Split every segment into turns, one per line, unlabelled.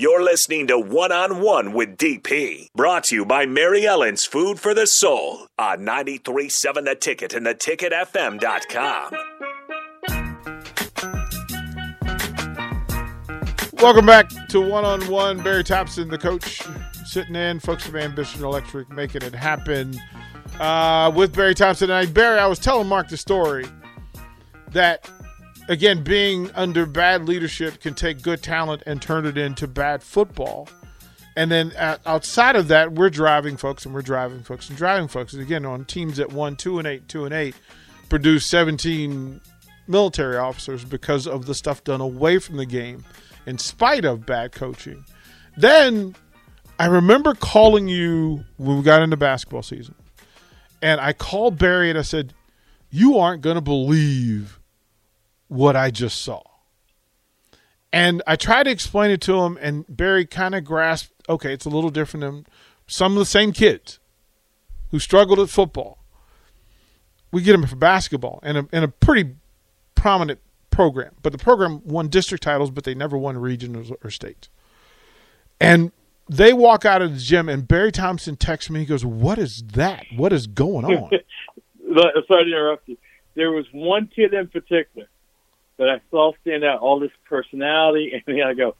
You're listening to One on One with DP, brought to you by Mary Ellen's Food for the Soul on 937 The Ticket and theticketfm.com.
Welcome back to One on One. Barry Thompson, the coach, sitting in. Folks from Ambition Electric making it happen uh, with Barry Thompson. And Barry, I was telling Mark the story that, again, being under bad leadership can take good talent and turn it into bad football. And then outside of that, we're driving folks and we're driving folks and driving folks. And again, on teams that won two and eight, two and eight, produced 17 military officers because of the stuff done away from the game in spite of bad coaching. Then I remember calling you when we got into basketball season. And I called Barry and I said, You aren't going to believe what I just saw. And I tried to explain it to him, and Barry kind of grasped okay, it's a little different than some of the same kids who struggled at football. We get them for basketball and a, a pretty prominent program. But the program won district titles, but they never won regionals or states. And they walk out of the gym, and Barry Thompson texts me. He goes, "What is that? What is going on?"
Sorry to interrupt you. There was one kid in particular that I saw stand out, all this personality, and then I go,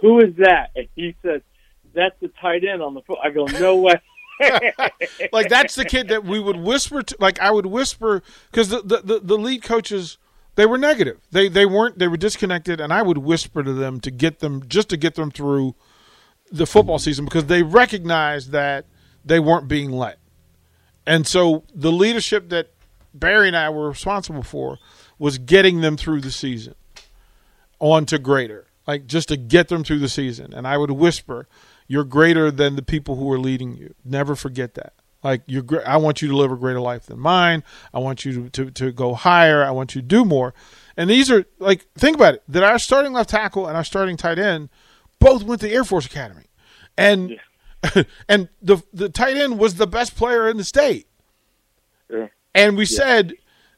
"Who is that?" And he says, "That's the tight end on the foot." I go, "No way."
like that's the kid that we would whisper to like I would whisper because the, the, the, the lead coaches they were negative. They they weren't they were disconnected and I would whisper to them to get them just to get them through the football season because they recognized that they weren't being let. And so the leadership that Barry and I were responsible for was getting them through the season on to greater. Like just to get them through the season. And I would whisper, you're greater than the people who are leading you. Never forget that. Like you're, I want you to live a greater life than mine. I want you to, to, to go higher. I want you to do more. And these are like, think about it. That our starting left tackle and our starting tight end both went to Air Force Academy, and yeah. and the the tight end was the best player in the state.
Yeah.
And we
yeah.
said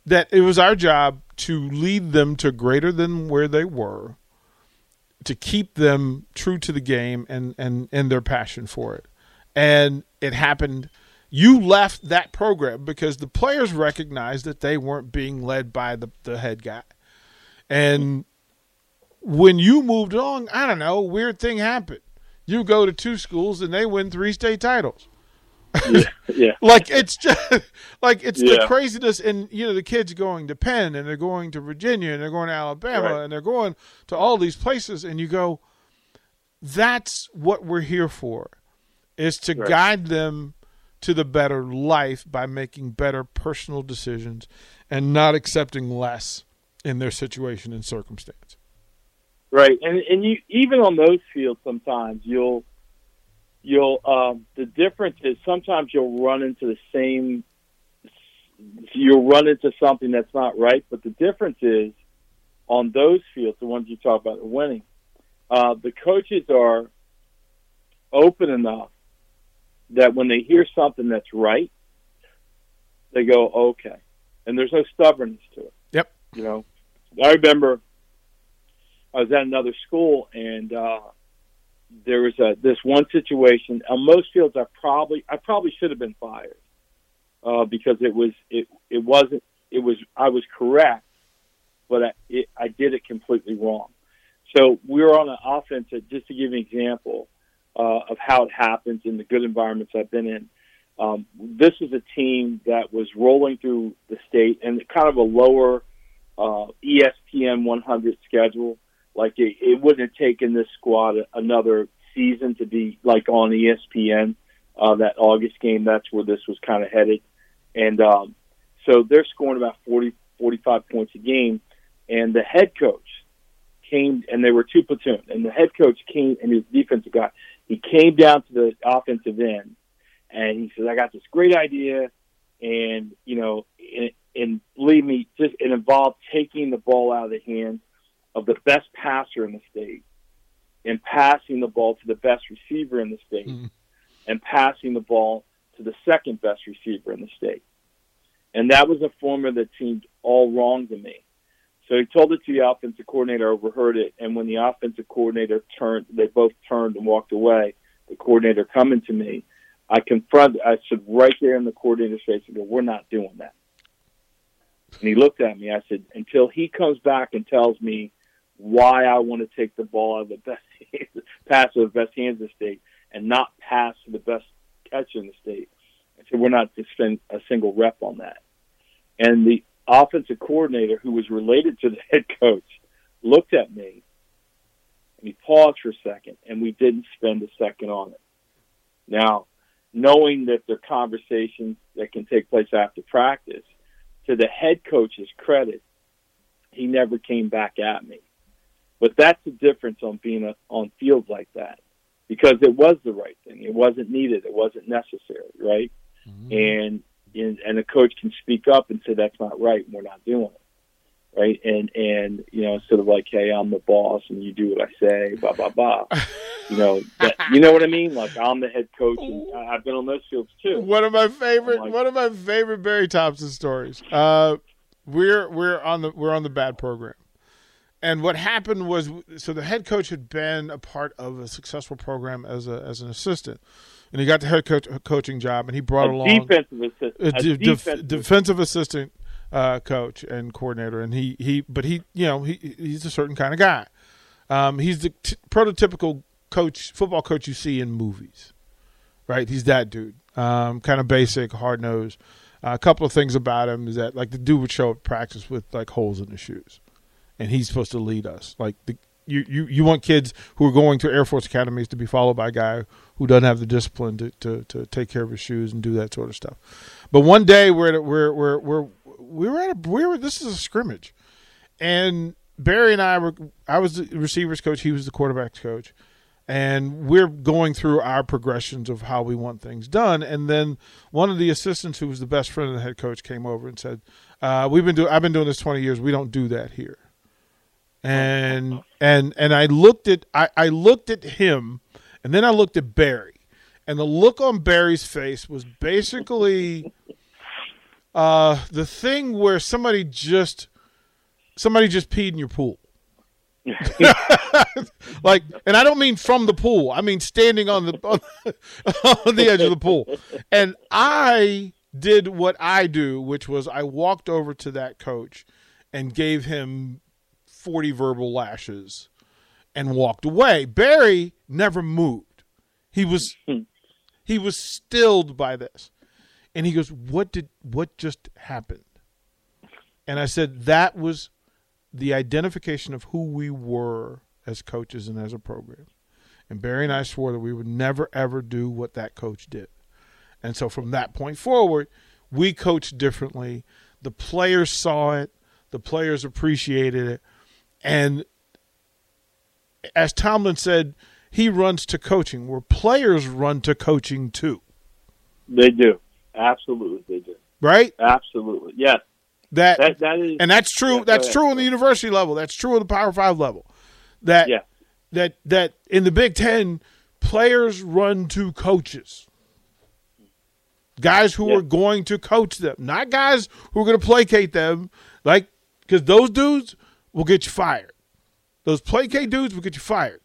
that it was our job to lead them to greater than where they were, to keep them true to the game and and and their passion for it. And it happened. You left that program because the players recognized that they weren't being led by the, the head guy. And when you moved on, I don't know, weird thing happened. You go to two schools and they win three state titles.
Yeah, yeah.
like it's just like it's
Yeah.
the craziness and you know the kids going to Penn and they're going to Virginia and they're going to Alabama
Right.
and they're going to all these places and you go that's what we're here for is to
Right.
guide them to the better life by making better personal decisions and not accepting less in their situation and circumstance.
Right, and and you even on those fields sometimes you'll you'll um, the difference is sometimes you'll run into the same you'll run into something that's not right, but the difference is on those fields, the ones you talk about winning, uh, the coaches are open enough that when they hear something that's right, they go okay, and there's no stubbornness to it.
Yep.
You know, I remember I was at another school and uh, there was a this one situation. On most fields, I probably I probably should have been fired uh, because it was it it wasn't it was I was correct, but I it, I did it completely wrong. So we were on an offense. That, just to give an example uh, of how it happens in the good environments I've been in. Um, this was a team that was rolling through the state and kind of a lower uh, ESPN 100 schedule. Like it, it wouldn't have taken this squad another season to be like on ESPN. Uh, that August game, that's where this was kind of headed. And um, so they're scoring about 40, 45 points a game. And the head coach came, and they were two platoon. And the head coach came, and his defensive guy. He came down to the offensive end, and he says, "I got this great idea, and you know, and, and believe me, just it involved taking the ball out of the hands of the best passer in the state, and passing the ball to the best receiver in the state,
Mhm.
and passing the ball to the second best receiver in the state." And that was a formula that seemed all wrong to me. So he told it to the offensive coordinator, overheard it, and when the offensive coordinator turned, they both turned and walked away. The coordinator coming to me, I confronted, I said right there in the coordinator's face and go, "We're not doing that." And he looked at me. I said, "Until he comes back and tells me why I want to take the ball out of the best pass with the best hands in the state and not pass to the best catcher in the state," I said, "We're not to spend a single rep on that." And the offensive coordinator, who was related to the head coach, looked at me and he paused for a second, and we didn't spend a second on it. Now, knowing that there are conversations that can take place after practice, to the head coach's credit, he never came back at me. But that's the difference on being a, on fields like that, because it was the right thing. It wasn't needed. It wasn't necessary, right? Mm-hmm. And and, and a coach can speak up and say that's not right. And we're not doing it. Right? And and you know sort of like hey i'm the boss and you do what i say blah blah blah. You know that, you know what i mean? Like i'm the head coach and i've been on those fields too.
One of my favorite like, one of my favorite barry thompson stories. Uh we're we're on the we're on the bad program and what happened was so the head coach had been a part of a successful program as a as an assistant and he got the head coach, coaching job, and he brought
a
along
defensive assistant, a,
de- defensive. defensive assistant uh, coach and coordinator, and he he but he you know he he's a certain kind of guy. Um, he's the t- prototypical coach, football coach you see in movies, right? He's that dude, um, kind of basic, hard nosed. Uh, a couple of things about him is that like the dude would show up practice with like holes in his shoes, and he's supposed to lead us. Like the you, you, you want kids who are going to Air Force academies to be followed by a guy who doesn't have the discipline to, to, to take care of his shoes and do that sort of stuff. But one day we're we're we're, we're we were at a we were this is a scrimmage, and Barry and I were I was the receivers coach, he was the quarterbacks coach, and we're going through our progressions of how we want things done. And then one of the assistants, who was the best friend of the head coach, came over and said, uh, "We've been doing I've been doing this twenty years. We don't do that here." And and and I looked at I, I looked at him, and then I looked at Barry, and the look on Barry's face was basically uh, the thing where somebody just somebody just peed in your pool. like, and I don't mean from the pool. I mean standing on the on, on the edge of the pool. And I did what I do, which was I walked over to that coach and gave him 40 verbal lashes and walked away. Barry never moved. He was hmm. he was stilled by this. And he goes, "What did what just happened?" And I said, "That was the identification of who we were as coaches and as a program." And Barry and I swore that we would never ever do what that coach did. And so from that point forward, we coached differently. The players saw it, the players appreciated it. And as Tomlin said, he runs to coaching, where players run to coaching too.
They do. Absolutely, they do.
Right?
Absolutely. Yes.
That, that, that is, and that's true. Yeah, that's true on the university level. That's true on the Power Five level. That yeah. that that in the Big Ten, players run to coaches. Guys who yeah. are going to coach them, not guys who are going to placate them. Like because those dudes will get you fired. Those placate dudes will get you fired.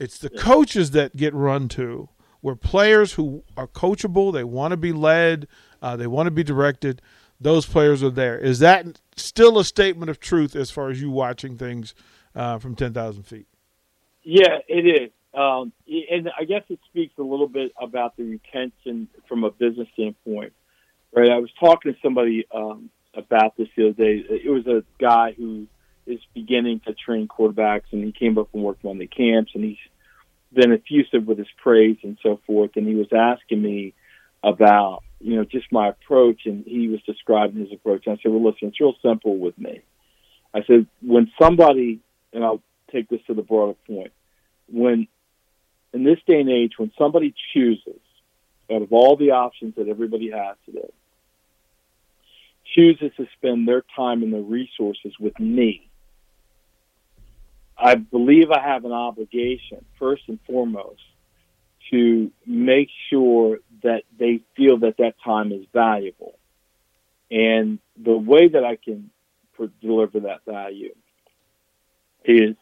It's the coaches that get run to, where players who are coachable, they want to be led, uh, they want to be directed. Those players are there. Is that still a statement of truth as far as you watching things uh, from ten thousand feet?
Yeah, it is. Um, and I guess it speaks a little bit about the retention from a business standpoint. Right, I was talking to somebody um, about this the other day. It was a guy who is beginning to train quarterbacks, and he came up and worked on the camps, and he's been effusive with his praise and so forth. And he was asking me about, you know, just my approach, and he was describing his approach. And I said, well, listen, it's real simple with me. I said, when somebody, and I'll take this to the broader point, when in this day and age, when somebody chooses out of all the options that everybody has today, chooses to spend their time and their resources with me, I believe I have an obligation, first and foremost, to make sure that they feel that that time is valuable. And the way that I can deliver that value is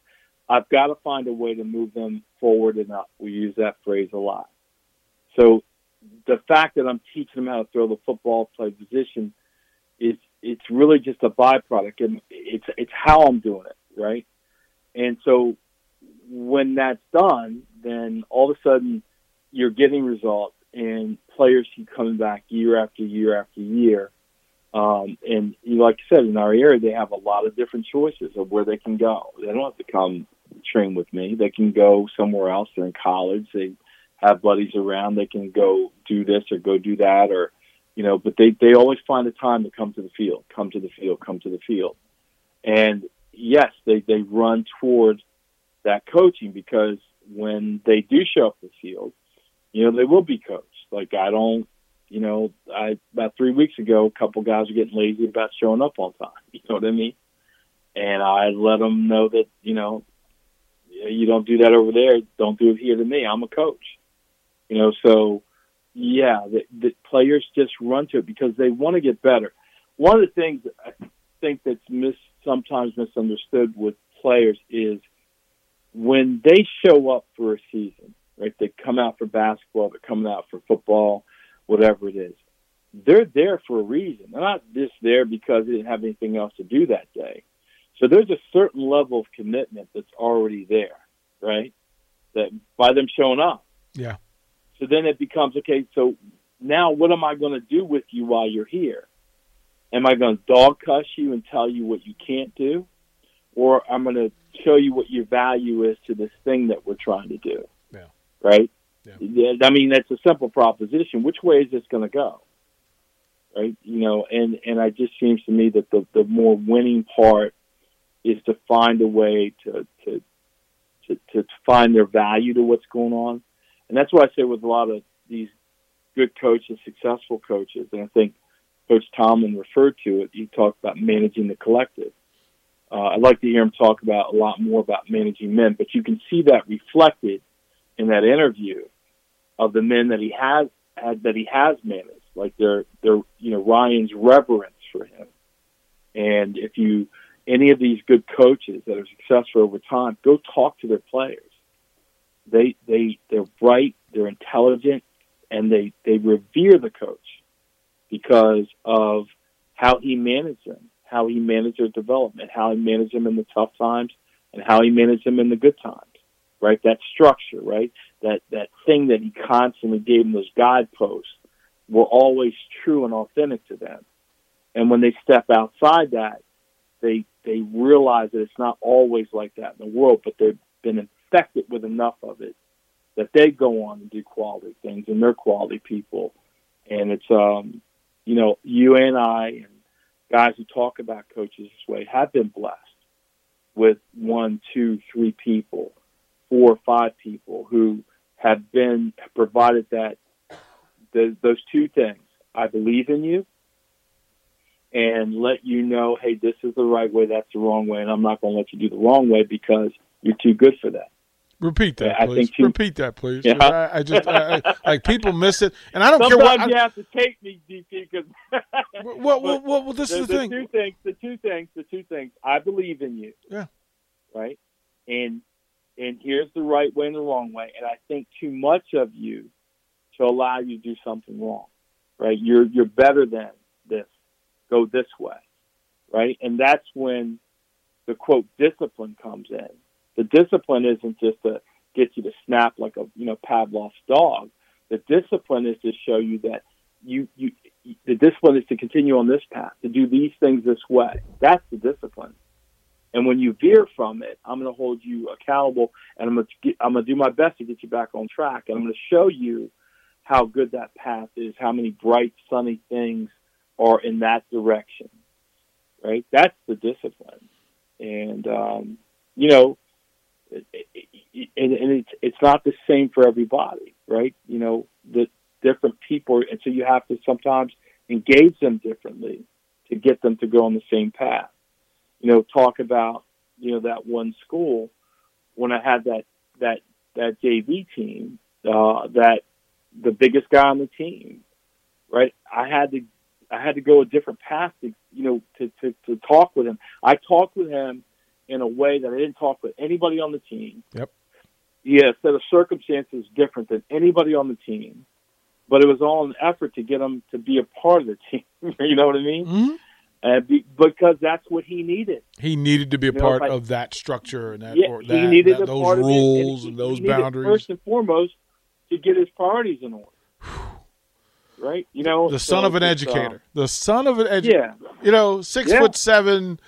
I've got to find a way to move them forward up. We use that phrase a lot. So the fact that I'm teaching them how to throw the football, play position, is it's really just a byproduct, and it's it's how I'm doing it, right? And so when that's done, then all of a sudden you're getting results, and players keep coming back year after year after year. Um, and like I said, in our area, they have a lot of different choices of where they can go. They don't have to come train with me. They can go somewhere else. They're in college. They have buddies around. They can go do this or go do that, or you know. But they they always find the time to come to the field, come to the field, come to the field. And yes, they they run toward that coaching because when they do show up the field, you know, they will be coached. Like I don't, you know, I about three weeks ago, a couple guys were getting lazy about showing up on time. You know what I mean? And I let them know that you know, you don't do that over there. Don't do it here to me. I'm a coach. You know, so yeah, the, the players just run to it because they want to get better. One of the things I think that's mis sometimes misunderstood with players is when they show up for a season, right? They come out for basketball, they're coming out for football, whatever it is. They're there for a reason. They're not just there because they didn't have anything else to do that day. So there's a certain level of commitment that's already there, right? That by them showing up.
Yeah.
So then it becomes okay. So now what am I going to do with you while you're here? Am I going to dog cuss you and tell you what you can't do, or I'm going to show you what your value is to this thing that we're trying to do?
Yeah.
Right.
Yeah.
I mean, that's a simple proposition. Which way is this going to go? Right. You know, and and it just seems to me that the the more winning part is to find a way to to to, to find their value to what's going on and that's why I say with a lot of these good coaches, successful coaches, and I think Coach Tomlin referred to it. He talked about managing the collective. Uh, I'd like to hear him talk about a lot more about managing men, but you can see that reflected in that interview of the men that he has had, that he has managed, like their their you know Ryan's reverence for him. And if you any of these good coaches that are successful over time, go talk to their players they they they're bright, they're intelligent, and they they revere the coach because of how he managed them, how he managed their development, how he managed them in the tough times, and how he managed them in the good times. Right, that structure, right, that that thing that he constantly gave them those guideposts were always true and authentic to them. And when they step outside that, they they realize that it's not always like that in the world, but they've been infected with enough of it that they go on and do quality things and they're quality people. And it's, um, you know, you and I and guys who talk about coaches this way have been blessed with one, two, three people, four or five people who have been provided that the, those two things. I believe in you and let you know, hey, this is the right way, that's the wrong way, and I'm not going to let you do the wrong way because you're too good for that.
Repeat that, please. Repeat that, please.
Yeah.
I, I just I, I- like people miss it, and I don't care
Sometimes
what.
you have to take me, DP, because
well, well, well, well, this
the,
is the
the
thing.
two things, the two things, the two things. I believe in you.
Yeah.
Right. And and here's the right way and the wrong way. And I think too much of you to allow you to do something wrong. Right. You're you're better than this. Go this way. Right. And that's when the quote discipline comes in. The discipline isn't just to get you to snap like a you know Pavlov's dog. The discipline is to show you that you you the discipline is to continue on this path, to do these things this way. That's the discipline. And when you veer from it, I'm going to hold you accountable, and I'm going to get, I'm going to do my best to get you back on track. And I'm going to show you how good that path is, how many bright, sunny things are in that direction. Right? That's the discipline. And um, you know, and, and it's it's not the same for everybody, right? You know, the different people, and so you have to sometimes engage them differently to get them to go on the same path. You know, talk about you know that one school when I had that that that JV team, uh, that the biggest guy on the team, right? I had to I had to go a different path to you know to, to to talk with him. I talked with him in a way that I didn't talk with anybody on the team.
Yep.
Yeah, set of circumstances different than anybody on the team, but it was all an effort to get him to be a part of the team. you know what I mean?
Mm-hmm.
And be, because that's what he needed.
He needed to be a
You know,
part of that structure and that,
Yeah,
or
he
that,
needed
that- those
part
rules
he-
and those
he
boundaries.
First and foremost, to get his priorities in order. right? You know,
the son
so
of an
it's, uh,
educator. the son of an educator.
yeah,
You know, six
Yeah.
foot seven,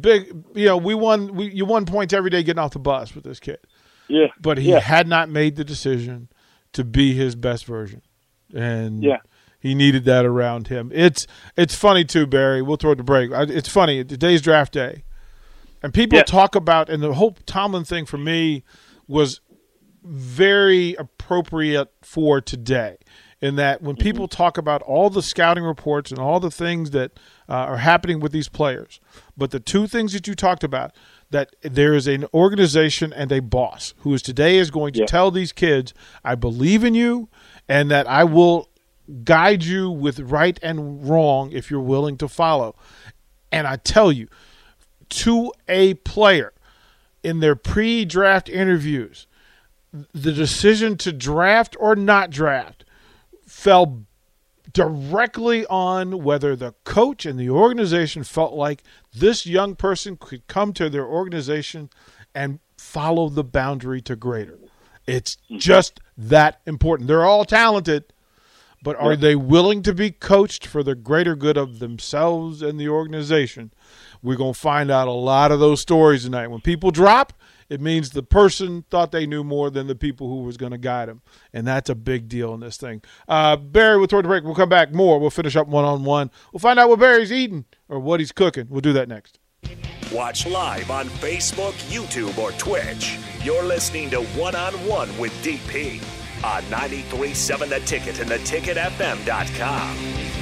big. You know, we won. We you won points every day getting off the bus with this kid,
yeah,
but he
Yeah.
had not made the decision to be his best version, and
Yeah.
he needed that around him. It's it's funny too, Barry. We'll throw it to break. It's funny. Today's draft day, and people
Yeah.
talk about and the whole Tomlin thing for me was very appropriate for today in that when people talk about all the scouting reports and all the things that uh, are happening with these players but the two things that you talked about that there is an organization and a boss who is today is going to
Yeah.
tell these kids i believe in you and that i will guide you with right and wrong if you're willing to follow and i tell you to a player in their pre-draft interviews the decision to draft or not draft fell directly on whether the coach and the organization felt like this young person could come to their organization and follow the boundary to greater. It's mm-hmm. just that important. They're all talented, but are they willing to be coached for the greater good of themselves and the organization? We're going to find out a lot of those stories tonight. When people drop, it means the person thought they knew more than the people who was going to guide them, and that's a big deal in this thing. Uh, Barry, we'll toward the break. We'll come back more. We'll finish up one on one. We'll find out what Barry's eating or what he's cooking. We'll do that next.
Watch live on Facebook, YouTube, or Twitch. You're listening to One on One with DP on 937 The Ticket and theticketfm.com.